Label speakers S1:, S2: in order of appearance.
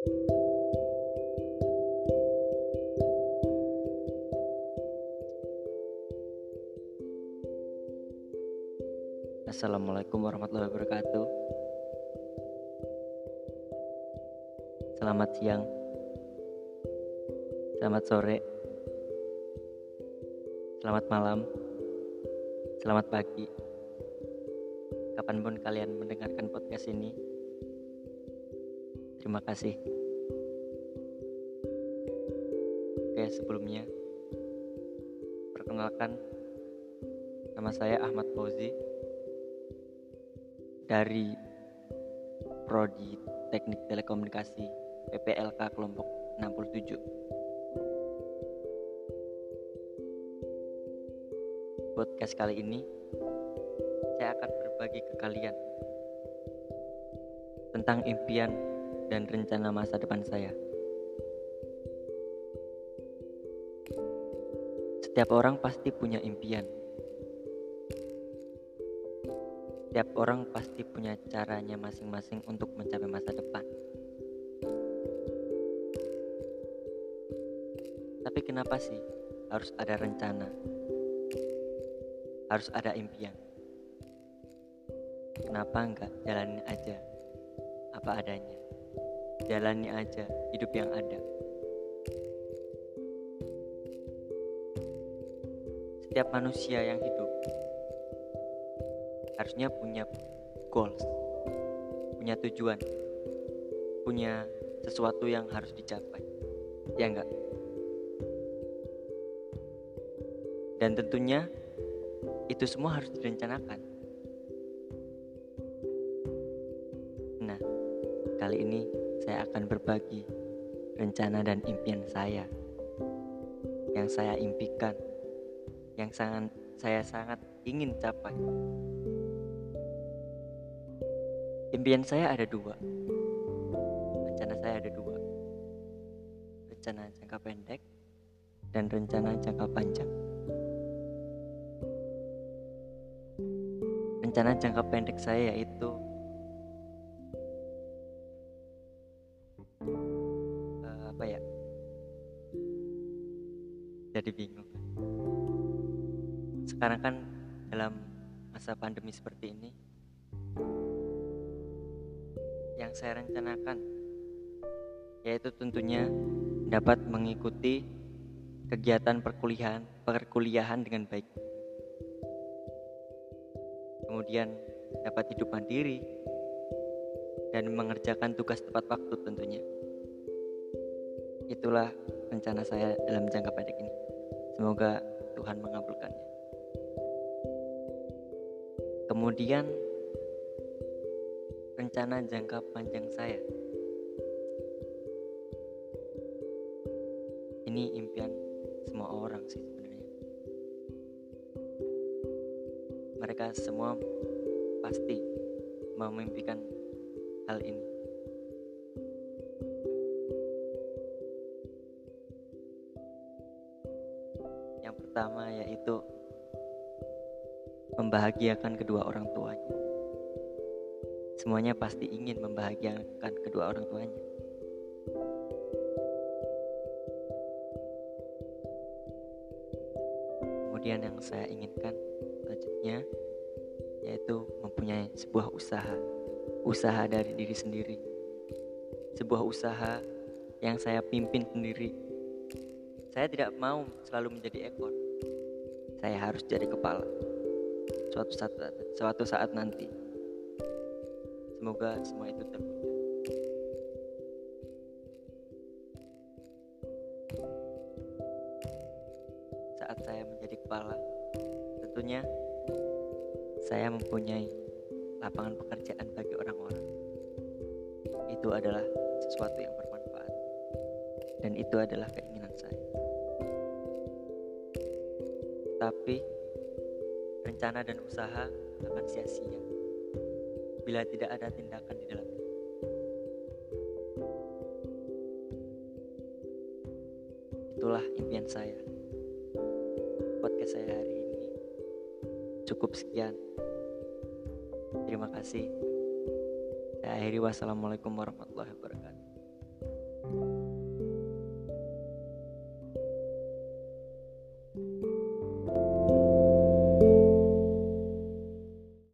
S1: Assalamualaikum warahmatullahi wabarakatuh. Selamat siang, selamat sore, selamat malam, selamat pagi. Kapan pun kalian mendengarkan podcast ini, terima kasih. Oke, sebelumnya, perkenalkan nama saya Ahmad Fauzi dari Prodi Teknik Telekomunikasi PPLK kelompok 67. Podcast kali ini saya akan berbagi ke kalian tentang impian dan rencana masa depan saya. Setiap orang pasti punya impian Setiap orang pasti punya caranya masing-masing untuk mencapai masa depan. Tapi kenapa sih harus ada rencana? Harus ada impian? Kenapa enggak jalani aja apa adanya? Jalani aja hidup yang ada. Setiap manusia yang hidup harusnya punya goals punya tujuan punya sesuatu yang harus dicapai ya enggak dan tentunya itu semua harus direncanakan nah kali ini saya akan berbagi rencana dan impian saya yang saya impikan yang sangat saya sangat ingin capai Impian saya ada dua. Rencana saya ada dua. Rencana jangka pendek dan rencana jangka panjang. Rencana jangka pendek saya yaitu Bingung. Sekarang kan dalam masa pandemi seperti ini yang saya rencanakan, yaitu tentunya dapat mengikuti kegiatan perkuliahan, perkuliahan dengan baik. Kemudian dapat hidup mandiri dan mengerjakan tugas tepat waktu tentunya. Itulah rencana saya dalam jangka pendek ini. Semoga Tuhan mengabulkannya. Kemudian rencana jangka panjang saya. Ini impian semua orang sih sebenarnya. Mereka semua pasti memimpikan hal ini. Pertama yaitu membahagiakan kedua orang tuanya. Semuanya pasti ingin membahagiakan kedua orang tuanya. Kemudian yang saya inginkan selanjutnya yaitu mempunyai sebuah usaha, usaha dari diri sendiri. Sebuah usaha yang saya pimpin sendiri. Saya tidak mau selalu menjadi ekor. Saya harus jadi kepala. Suatu saat suatu saat nanti. Semoga semua itu terwujud. Saat saya menjadi kepala, tentunya saya mempunyai lapangan pekerjaan bagi orang-orang. Itu adalah sesuatu yang bermanfaat, dan itu adalah keinginan Tapi rencana dan usaha akan sia-sia bila tidak ada tindakan di dalamnya. Itulah impian saya. Podcast saya hari ini cukup sekian. Terima kasih. Saya akhiri wassalamualaikum warahmatullahi wabarakatuh.